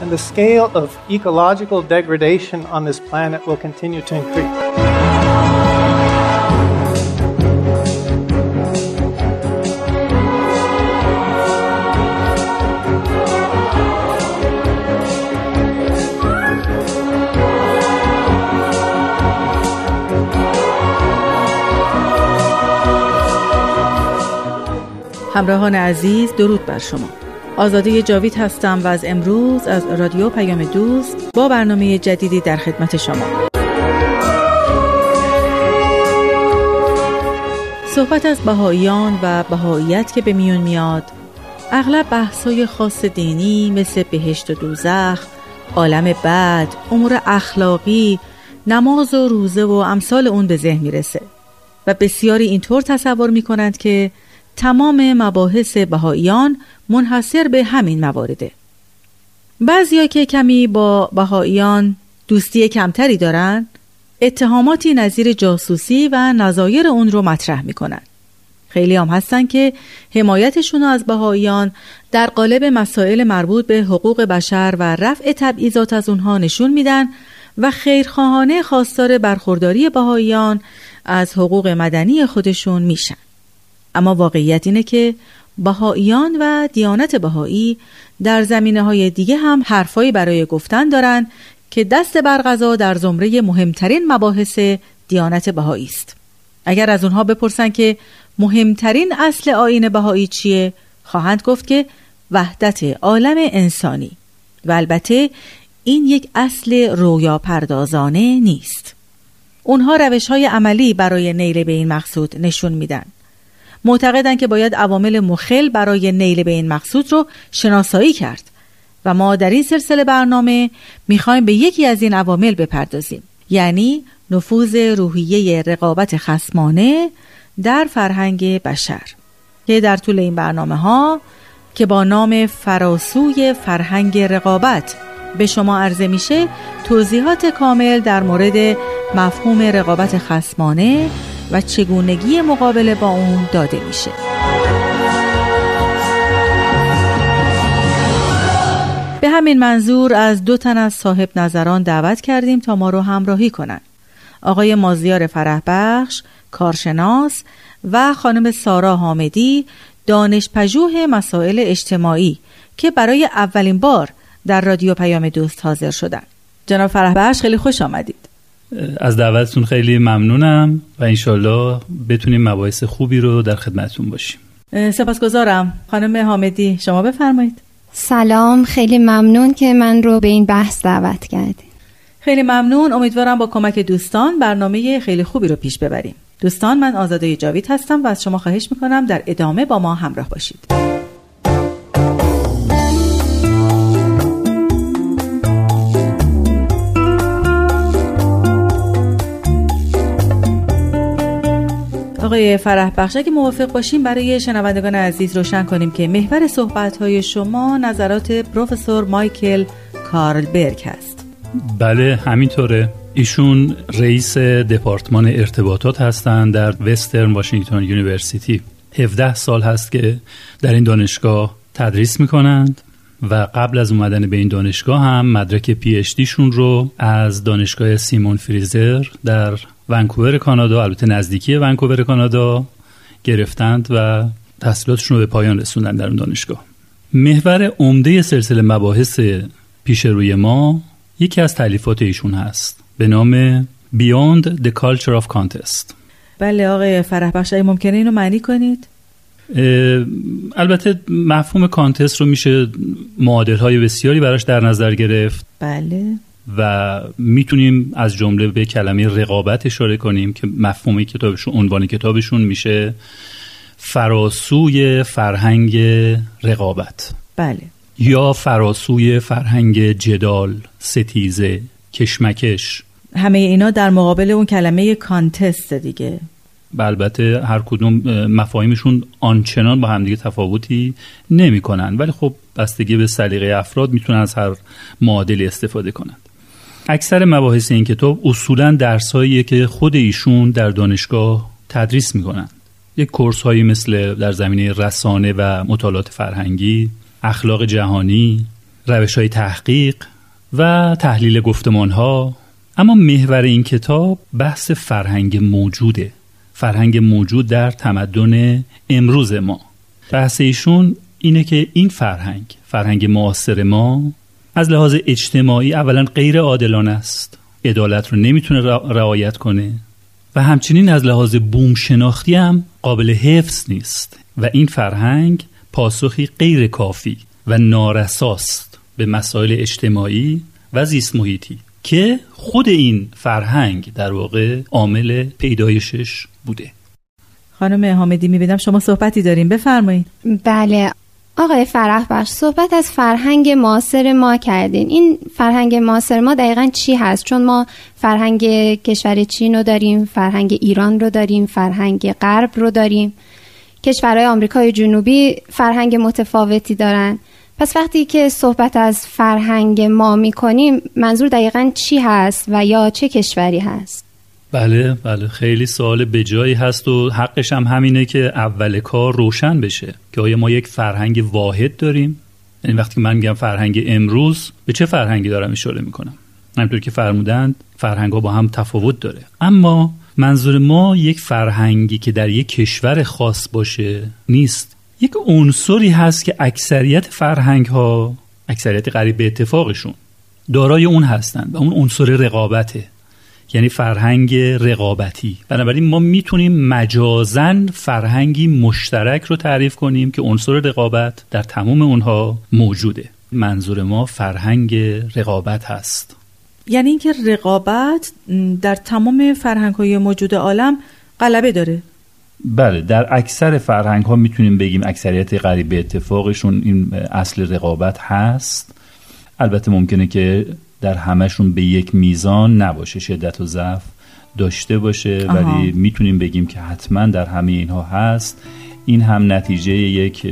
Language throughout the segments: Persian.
and the scale of ecological degradation on this planet will continue to increase. همراهان عزیز درود بر شما آزاده جاوید هستم و از امروز از رادیو پیام دوست با برنامه جدیدی در خدمت شما. صحبت از بهاییان و بهاییت که به میون میاد اغلب بحثای خاص دینی مثل بهشت و دوزخ عالم بد امور اخلاقی نماز و روزه و امثال اون به ذهن می‌رسه و بسیاری اینطور تصور می‌کنند که تمام مباحث بهاییان منحصر به همین موارده بعضیا که کمی با بهاییان دوستی کمتری دارن اتهاماتی نظیر جاسوسی و نظایر اون رو مطرح می‌کنن. خیلی هم هستن که حمایتشون از بهاییان در قالب مسائل مربوط به حقوق بشر و رفع تبعیضات از اونها نشون میدن و خیرخواهانه خواستار برخورداری بهاییان از حقوق مدنی خودشون میشن. اما واقعیت اینه که بهاییان و دیانت بهایی در زمینه های دیگه هم حرفایی برای گفتن دارن که دست برغذا در زمره مهمترین مباحث دیانت بهایی است. اگر از اونها بپرسن که مهمترین اصل آین بهایی چیه خواهند گفت که وحدت عالم انسانی و البته این یک اصل رویا پردازانه نیست. اونها روش های عملی برای نیل به این مقصود نشون میدن. معتقدند که باید عوامل مخل برای نیل به این مقصود رو شناسایی کرد. و ما در این سلسله برنامه می‌خوایم به یکی از این عوامل بپردازیم. یعنی نفوذ روحیه رقابت خسمانه در فرهنگ بشر. که در طول این برنامه ها که با نام فراسوی فرهنگ رقابت به شما عرضه میشه توضیحات کامل در مورد مفهوم رقابت خسمانه و چگونگی مقابله با اون داده میشه. به همین منظور از دو تن از صاحب نظران دعوت کردیم تا ما رو همراهی کنند آقای مازیار فرهبخش کارشناس و خانم سارا حامدی دانش پژوه مسائل اجتماعی که برای اولین بار در رادیو پیام دوست حاضر شدن. جناب فرهبخش خیلی خوش آمدید. از دعوتتون خیلی ممنونم و انشالله بتونیم مباحث خوبی رو در خدمتتون باشیم. سپاسگزارم. خانم حامدی شما بفرمایید. سلام. خیلی ممنون که من رو به این بحث دعوت کردید خیلی ممنون. امیدوارم با کمک دوستان برنامه خیلی خوبی رو پیش ببریم. دوستان من آزاده جاوید هستم و از شما خواهش می‌کنم در ادامه با ما همراه باشید. آقای فرح بخش اگه موافق باشیم برای شنوندگان عزیز روشن کنیم که محور صحبت های شما نظرات پروفسور مایکل کارلبرگ هست. بله همینطوره. ایشون رئیس دپارتمان ارتباطات هستند در Western Washington University. 17 سال هست که در این دانشگاه تدریس می‌کنند و قبل از اومدن به این دانشگاه هم مدرک PhD شون رو از دانشگاه سایمون فریزر در ونکوور کانادا البته نزدیکی ونکوور کانادا گرفتند و تحصیلاتشون رو به پایان رسوندن در اون دانشگاه. محور عمده سلسله مباحث پیش روی ما یکی از تعلیفات ایشون هست به نام Beyond the Culture of Contest. بله آقای فرح بخش ممکنه اینو معنی کنید؟ البته مفهوم کانتست رو میشه معادل های بسیاری براش در نظر گرفت. بله. و می‌تونیم از جمله به کلمه رقابت اشاره کنیم که مفهوم کتابشون عنوان کتابشون میشه فراسوی فرهنگ رقابت. بله. یا فراسوی فرهنگ جدال ستیزه کشمکش. همه اینا در مقابل اون کلمه کانتست دیگه. البته هر کدوم مفاهیمشون آنچنان با همدیگه تفاوتی نمی‌کنن. ولی خب بستگی به سلیقه افراد می‌تونن از هر معادلی استفاده کنند. اکثر مباحث این کتاب اصولا درسهاییه که خود ایشون در دانشگاه تدریس می‌کنن یک کورس هایی مثل در زمینه رسانه و مطالعات فرهنگی اخلاق جهانی روش های تحقیق و تحلیل گفتمان ها اما محور این کتاب بحث فرهنگ موجوده. فرهنگ موجود در تمدن امروز ما. بحث ایشون اینه که این فرهنگ فرهنگ معاصر ما از لحاظ اجتماعی اولا غیر عادلانه است. عدالت رو نمی‌تونه رعایت کنه. و همچنین از لحاظ بوم شناختی هم قابل حفظ نیست. و این فرهنگ پاسخی غیر کافی و نارساست به مسائل اجتماعی و زیست محیطی که خود این فرهنگ در واقع عامل پیدایشش بوده. خانم حامدی می‌بینم شما صحبتی داریم. بفرمایید. بله آقای فرح بخش صحبت از فرهنگ معاصر ما کردین. این فرهنگ معاصر ما دقیقا چی هست؟ چون ما فرهنگ کشور چین رو داریم فرهنگ ایران رو داریم فرهنگ غرب رو داریم. کشورهای آمریکای جنوبی فرهنگ متفاوتی دارن. پس وقتی که صحبت از فرهنگ ما می‌کنیم منظور دقیقا چی هست و یا چه کشوری هست؟ بله بله خیلی سوال به جایی هست و حقش هم همینه که اول کار روشن بشه. که آیا ما یک فرهنگ واحد داریم. یعنی وقتی من میگم فرهنگ امروز به چه فرهنگی دارم اشاره می‌کنم؟ همینطور که فرمودند فرهنگ ها با هم تفاوت داره. اما منظور ما یک فرهنگی که در یک کشور خاص باشه نیست. یک عنصری هست که اکثریت فرهنگ ها اکثریت قریب به اتفاقشون دارای اون هستند و اون عنصر رقابته. یعنی فرهنگ رقابتی. بنابراین ما می‌تونیم مجازن فرهنگی مشترک رو تعریف کنیم که عنصر رقابت در تمام اونها موجوده. منظور ما فرهنگ رقابت هست. یعنی اینکه رقابت در تمام فرهنگ های موجود عالم غلبه داره. بله در اکثر فرهنگ ها می‌تونیم بگیم اکثریت قریب به اتفاقشون این اصل رقابت هست. البته ممکنه که در همشون به یک میزان نباشه شدت و ضعف داشته باشه. ولی می‌تونیم بگیم که حتما در همه اینها هست. این هم نتیجه یک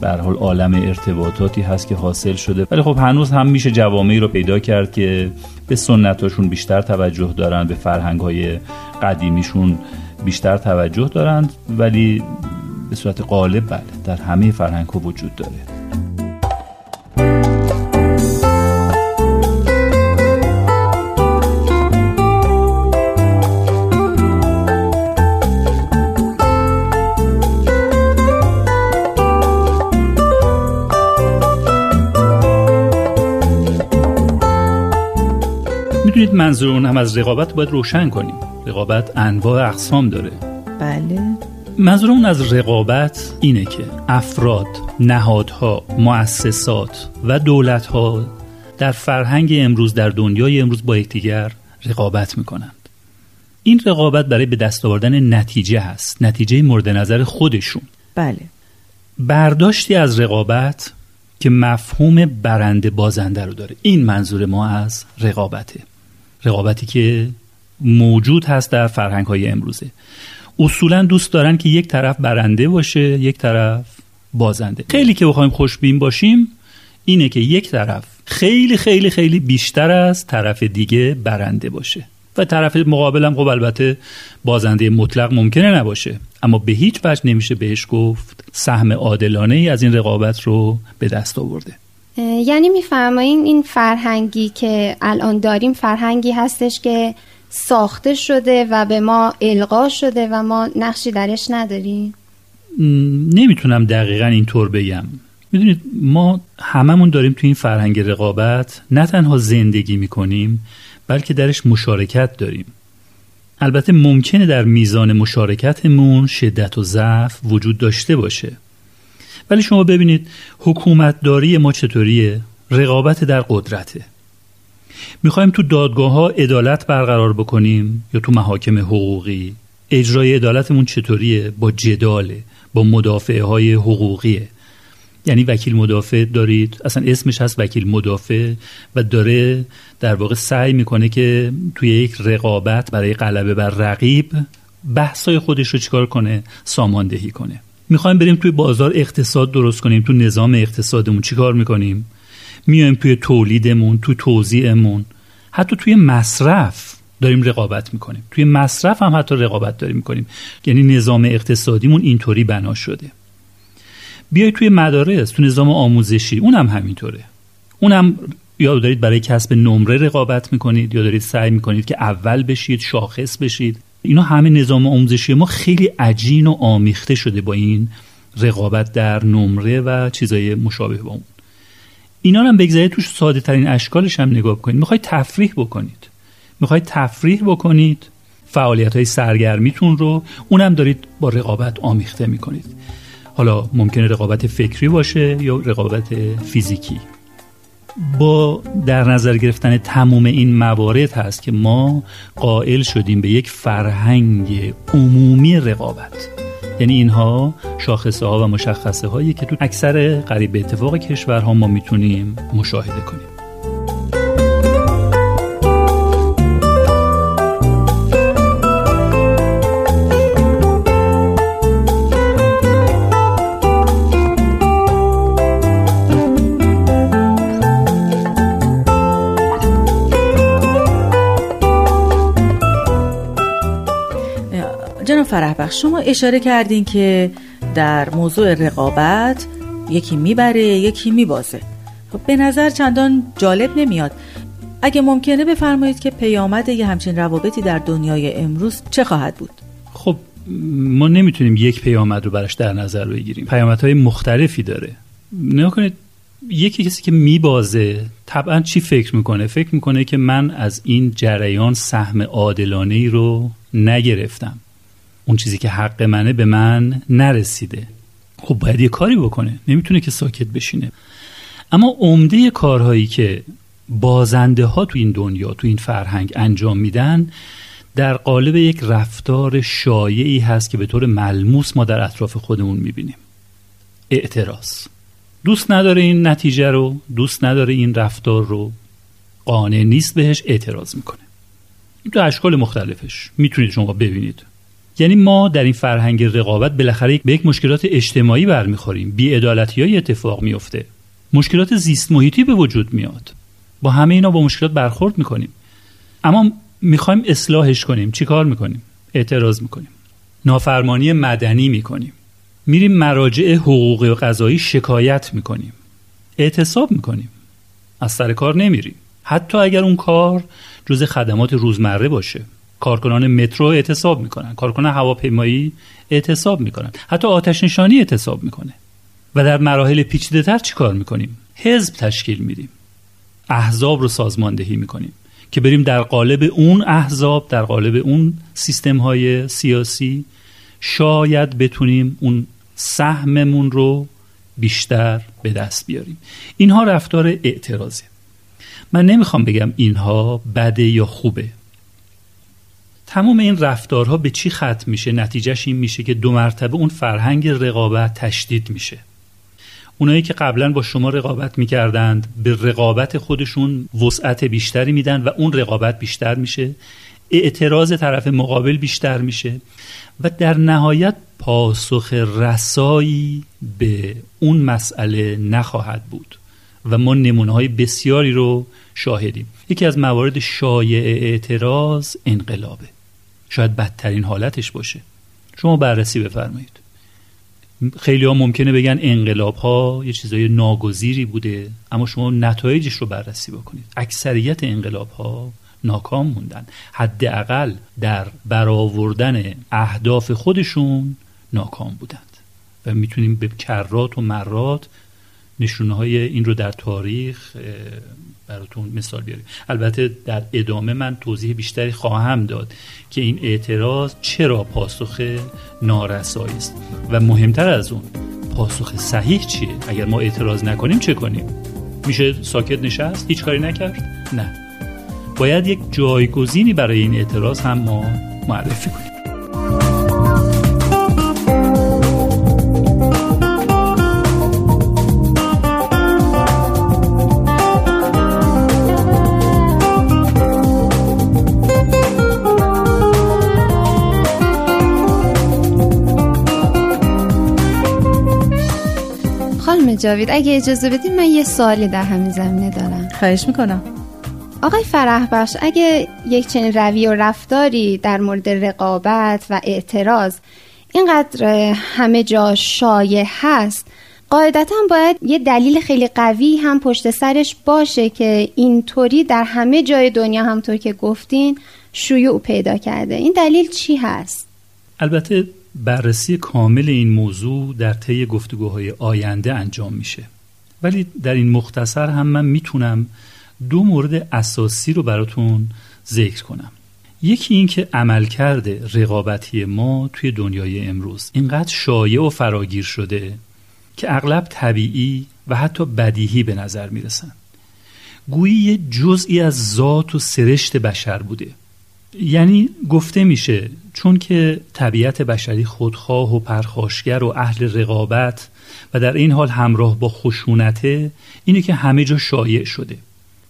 به حال عالم ارتباطاتی هست که حاصل شده. ولی خب هنوز هم میشه جوامعی رو پیدا کرد که به سنتاشون بیشتر توجه دارن به فرهنگ های قدیمیشون بیشتر توجه دارند. ولی به صورت غالب بله در همه فرهنگ ها وجود داره. می‌دونید منظور اون هم از رقابت باید روشن کنیم. رقابت انواع اقسام داره. بله. منظور اون از رقابت اینه که افراد، نهادها، مؤسسات و دولتها در فرهنگ امروز در دنیای امروز با یکدیگر رقابت می‌کنند. این رقابت برای به دست آوردن نتیجه هست نتیجه مورد نظر خودشون. بله. برداشتی از رقابت که مفهوم برنده بازنده رو داره. این منظور ما از رقابته. رقابتی که موجود هست در فرهنگ های امروزه. اصولا دوست دارن که یک طرف برنده باشه یک طرف بازنده. خیلی که بخوایم خوشبین باشیم اینه که یک طرف خیلی خیلی خیلی بیشتر از طرف دیگه برنده باشه. و طرف مقابلم خب البته بازنده مطلق ممکنه نباشه. اما به هیچ وجه نمیشه بهش گفت سهم عادلانه ای از این رقابت رو به دست آورده. یعنی میفرمایین این فرهنگی که الان داریم فرهنگی هستش که ساخته شده و به ما القا شده و ما نقشی درش نداریم؟ نمی‌تونم دقیقا اینطور بگم. می‌دونید ما هممون داریم تو این فرهنگ رقابت نه تنها زندگی می‌کنیم بلکه درش مشارکت داریم. البته ممکنه در میزان مشارکتمون شدت و ضعف وجود داشته باشه. ولی شما ببینید حکومتداری ما چطوریه؟ رقابت در قدرته. می‌خوایم تو دادگاه ها عدالت برقرار بکنیم یا تو محاکم حقوقی؟ اجرای عدالتمون چطوریه؟ با جداله با مدافعه های حقوقیه یعنی وکیل مدافع دارید؟ اصلا اسمش هست وکیل مدافع و داره در واقع سعی می‌کنه که توی یک رقابت برای غلبه بر رقیب بحثای خودش رو چیکار کنه؟ ساماندهی کنه. می‌خوایم بریم توی بازار اقتصاد درست کنیم تو نظام اقتصادمون چیکار می‌کنیم؟ میایم توی تولیدمون تو توزیعمون. حتی توی مصرف داریم رقابت می‌کنیم. توی مصرف هم حتی رقابت داریم می‌کنیم. یعنی نظام اقتصادیمون اینطوری بنا شده. بیای توی مدارس تو نظام آموزشی اونم همینطوره. اونم یا دارید برای کسب نمره رقابت می‌کنید یا دارید سعی می‌کنید که اول بشید شاخص بشید. اینا همه نظام آموزشی ما خیلی عجین و آمیخته شده با این رقابت در نمره و چیزای مشابه با اون. اینا هم بگذارید توش ساده ترین اشکالش هم نگاه کنید. می‌خواید تفریح بکنید. می‌خواید تفریح بکنید فعالیت های سرگرمیتون رو اونم دارید با رقابت آمیخته می‌کنید. حالا ممکنه رقابت فکری باشه یا رقابت فیزیکی. با در نظر گرفتن تموم این موارد هست که ما قائل شدیم به یک فرهنگ عمومی رقابت. یعنی اینها شاخصه ها و مشخصه هایی که تو اکثر قریب اتفاق کشورها ما می‌تونیم مشاهده کنیم. فرح شما اشاره کردین که در موضوع رقابت یکی می‌بره یکی میبازه. خب به نظر چندان جالب نمیاد. اگه ممکنه بفرمایید که پیامد یه همچین روابطی در دنیای امروز چه خواهد بود؟ خب ما نمی‌تونیم یک پیامد رو براش در نظر بگیریم. پیامدهای مختلفی داره. نگاه کنید یکی کسی که میبازه طبعا چی فکر می‌کنه؟ فکر می‌کنه که من از این جریان سهم عادلانه ای رو نگرفتم. اون چیزی که حق منه به من نرسیده. خب باید یه کاری بکنه. نمی‌تونه که ساکت بشینه. اما عمده کارهایی که بازنده ها تو این دنیا تو این فرهنگ انجام میدن در قالب یک رفتار شایعی هست که به طور ملموس ما در اطراف خودمون می‌بینیم. اعتراض. دوست نداره این نتیجه رو دوست نداره این رفتار رو. قانع نیست بهش اعتراض می‌کنه. این تو اشکال مختلفش. می‌تونید شما ببینید. یعنی ما در این فرهنگ رقابت بالاخره به یک مشکلات اجتماعی برمیخوریم. بیعدالتی اتفاق میفته مشکلات زیست محیطی به وجود میاد. با همه اینا با مشکلات برخورد می‌کنیم. اما می‌خوایم اصلاحش کنیم. چیکار می‌کنیم؟ اعتراض می‌کنیم. نافرمانی مدنی می‌کنیم. میریم مراجع حقوقی و قضایی شکایت می‌کنیم. اعتصاب می‌کنیم. از سر کار نمیریم. حتی اگر اون کار جز خدمات روزمره باشه. کارکنان مترو اعتصاب می‌کنن. کارکنان هواپیمایی اعتصاب می‌کنن. حتی آتش نشانی اعتصاب می‌کنه. و در مراحل چی کار می‌کنیم؟ حزب تشکیل میدیم. احزاب رو سازماندهی می‌کنیم که بریم در قالب اون احزاب در قالب اون سیستم های سیاسی شاید بتونیم اون سهممون رو بیشتر به دست بیاریم. اینها رفتار اعتراضه. من نمی‌خوام بگم اینها بده یا خوبه. تمام این رفتارها به چی ختم میشه؟ نتیجهش این میشه که دو مرتبه اون فرهنگ رقابت تشدید میشه. اونایی که قبلا با شما رقابت می‌کردند به رقابت خودشون وسعت بیشتری میدن و اون رقابت بیشتر میشه. اعتراض طرف مقابل بیشتر میشه. و در نهایت پاسخ رسایی به اون مسئله نخواهد بود. و ما نمونه های بسیاری رو شاهدیم. یکی از موارد شایع اعتراض انقلابه. شاید بدترین حالتش باشه. شما بررسی بفرمایید. خیلی ها ممکنه بگن انقلاب ها یه چیزای ناگزیری بوده اما شما نتایجش رو بررسی بکنید. اکثریت انقلاب ها ناکام موندن. حداقل در برآوردن اهداف خودشون ناکام بودند. و می‌تونیم به کرات و مرات نشونه های این رو در تاریخ براتون مثال بیاریم. البته در ادامه من توضیح بیشتری خواهم داد که این اعتراض چرا پاسخ نارسایی است و مهمتر از اون پاسخ صحیح چیه؟ اگر ما اعتراض نکنیم چه کنیم؟ میشه ساکت نشست؟ هیچ کاری نکرد؟ نه. باید یک جایگزینی برای این اعتراض هم ما معرفی کنیم. خانم جاوید اگه اجازه بدید من یه سوالی در همین زمینه دارم. خواهش می‌کنم. آقای فرح بخش اگه یک چنین روی و رفتاری در مورد رقابت و اعتراض اینقدر همه جا شایع هست قاعدتا باید یه دلیل خیلی قوی هم پشت سرش باشه که اینطوری در همه جای دنیا همطور که گفتین شیوع پیدا کرده. این دلیل چی هست؟ البته بررسی کامل این موضوع در طی گفتگوهای آینده انجام میشه. ولی در این مختصر هم من می‌تونم دو مورد اساسی رو براتون ذکر کنم. یکی این که عملکرد رقابتی ما توی دنیای امروز اینقدر شایع و فراگیر شده که اغلب طبیعی و حتی بدیهی به نظر می‌رسن. گویی یه جزئی از ذات و سرشت بشر بوده. یعنی گفته میشه چون که طبیعت بشری خودخواه و پرخاشگر و اهل رقابت و در این حال همراه با خشونته اینه که همه جا شایع شده.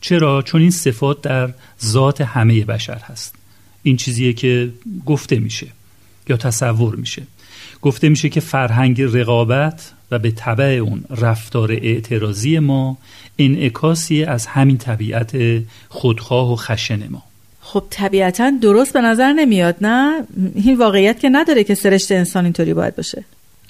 چرا؟ چون این صفات در ذات همه بشر هست. این چیزیه که گفته میشه یا تصور میشه. گفته میشه که فرهنگ رقابت و به طبع اون رفتار اعتراضی ما انعکاسی از همین طبیعت خودخواه و خشن ما. خب طبیعتا درست به نظر نمیاد نه؟ این واقعیت که نداره که سرشت انسان اینطوری باید باشه.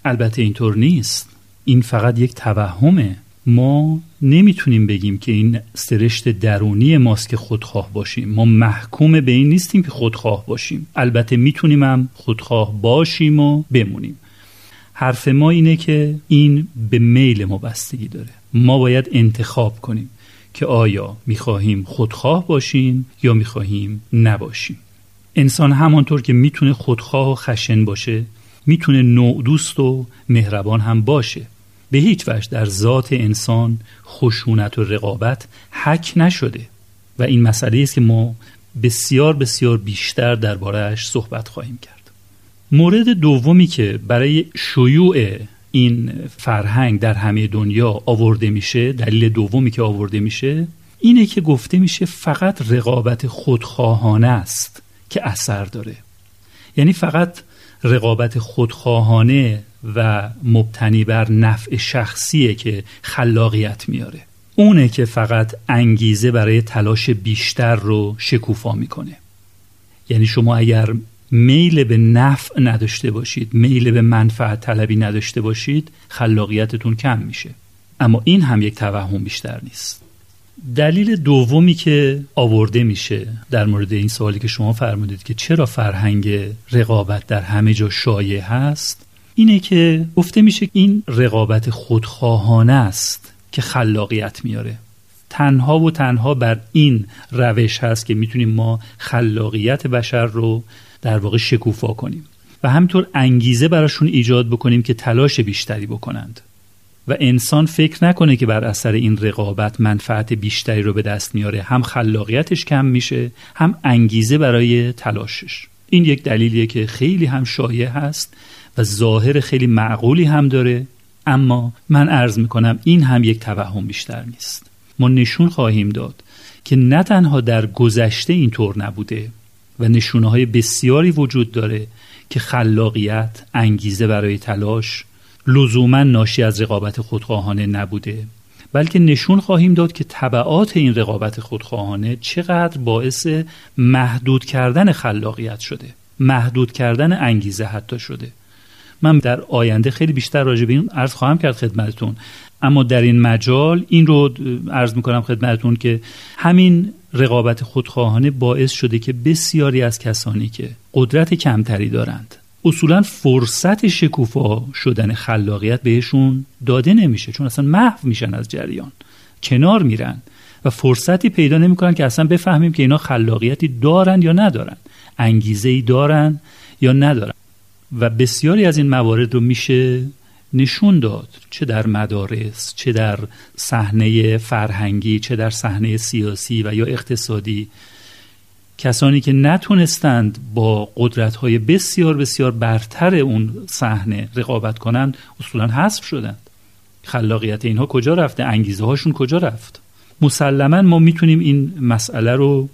البته اینطور نیست. این فقط یک توهمه. ما نمی‌تونیم بگیم که این سرشت درونی ماست که خودخواه باشیم. ما محکوم به این نیستیم که خودخواه باشیم. البته می‌تونیم هم خودخواه باشیم و بمونیم. حرف ما اینه که این به میل ما بستگی داره. ما باید انتخاب کنیم. که آیا می‌خواهیم خودخواه باشیم یا می‌خواهیم نباشیم؟ انسان همانطور که می‌تونه خودخواه و خشن باشه می‌تونه نوع دوست و مهربان هم باشه. به هیچ وجه در ذات انسان خشونت و رقابت حک نشده و این مسئله است که ما بسیار بسیار بیشتر دربارهش صحبت خواهیم کرد. مورد دومی که برای شیوع این فرهنگ در همه دنیا آورده میشه دلیل دومی که آورده میشه اینه که گفته میشه فقط رقابت خودخواهانه است که اثر داره. یعنی فقط رقابت خودخواهانه و مبتنی بر نفع شخصیه که خلاقیت میاره. اونه که فقط انگیزه برای تلاش بیشتر رو شکوفا می‌کنه. یعنی شما اگر میل به نفع نداشته باشید میل به منفعت طلبی نداشته باشید خلاقیتتون کم میشه. اما این هم یک توهم بیشتر نیست. دلیل دومی که آورده میشه در مورد این سوالی که شما فرمودید که چرا فرهنگ رقابت در همه جا شایع هست اینه که گفته میشه این رقابت خودخواهانه است که خلاقیت میاره. تنها و تنها بر این روش هست که می‌تونیم ما خلاقیت بشر رو در واقع شکوفا کنیم و همینطور انگیزه براشون ایجاد بکنیم که تلاش بیشتری بکنند. و انسان فکر نکنه که بر اثر این رقابت منفعت بیشتری رو به دست میاره. هم خلاقیتش کم میشه هم انگیزه برای تلاشش. این یک دلیلیه که خیلی هم شایع هست و ظاهر خیلی معقولی هم داره. اما من عرض می‌کنم این هم یک توهم بیشتر نیست. ما نشون خواهیم داد که نه تنها در گذشته اینطور نبوده و نشونه های بسیاری وجود داره که خلاقیت انگیزه برای تلاش لزوما ناشی از رقابت خودخواهانه نبوده بلکه نشون خواهیم داد که طبعات این رقابت خودخواهانه چقدر باعث محدود کردن خلاقیت شده محدود کردن انگیزه حتی شده. من در آینده خیلی بیشتر راجع به این عرض خواهم کرد خدمتتون. اما در این مجال این رو عرض می‌کنم خدمتتون که همین رقابت خودخواهانه باعث شده که بسیاری از کسانی که قدرت کمتری دارند اصولا فرصت شکوفا شدن خلاقیت بهشون داده نمیشه چون اصلا محو میشن از جریان کنار میرن و فرصتی پیدا نمی‌کنن که اصلا بفهمیم که اینا خلاقیتی دارن یا ندارن انگیزه ای دارن یا ندارن. و بسیاری از این موارد رو میشه نشون داد چه در مدارس چه در صحنه فرهنگی چه در صحنه سیاسی و یا اقتصادی. کسانی که نتونستند با قدرت های بسیار بسیار برتر اون صحنه رقابت کنند اصولا حذف شدند. خلاقیت اینها کجا رفته؟ انگیزه هاشون کجا رفت؟ مسلما ما می‌تونیم این مسئله رو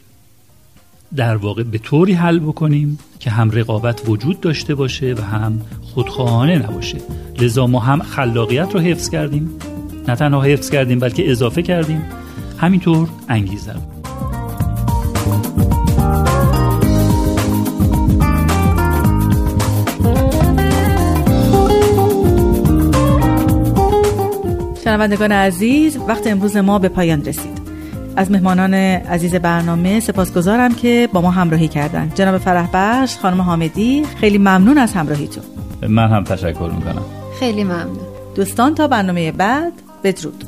در واقع به طوری حل بکنیم که هم رقابت وجود داشته باشه و هم خودخواهانه نباشه. لذا ما هم خلاقیت رو حفظ کردیم. نه تنها حفظ کردیم بلکه اضافه کردیم. همینطور انگیزه شنوندگان عزیز وقت امروز ما به پایان رسید. از مهمانان عزیز برنامه سپاسگزارم که با ما همراهی کردن. جناب فرح بخش خانم حامدی خیلی ممنون از همراهیتون. من هم تشکر می‌کنم. خیلی ممنون. دوستان تا برنامه بعد بدرود.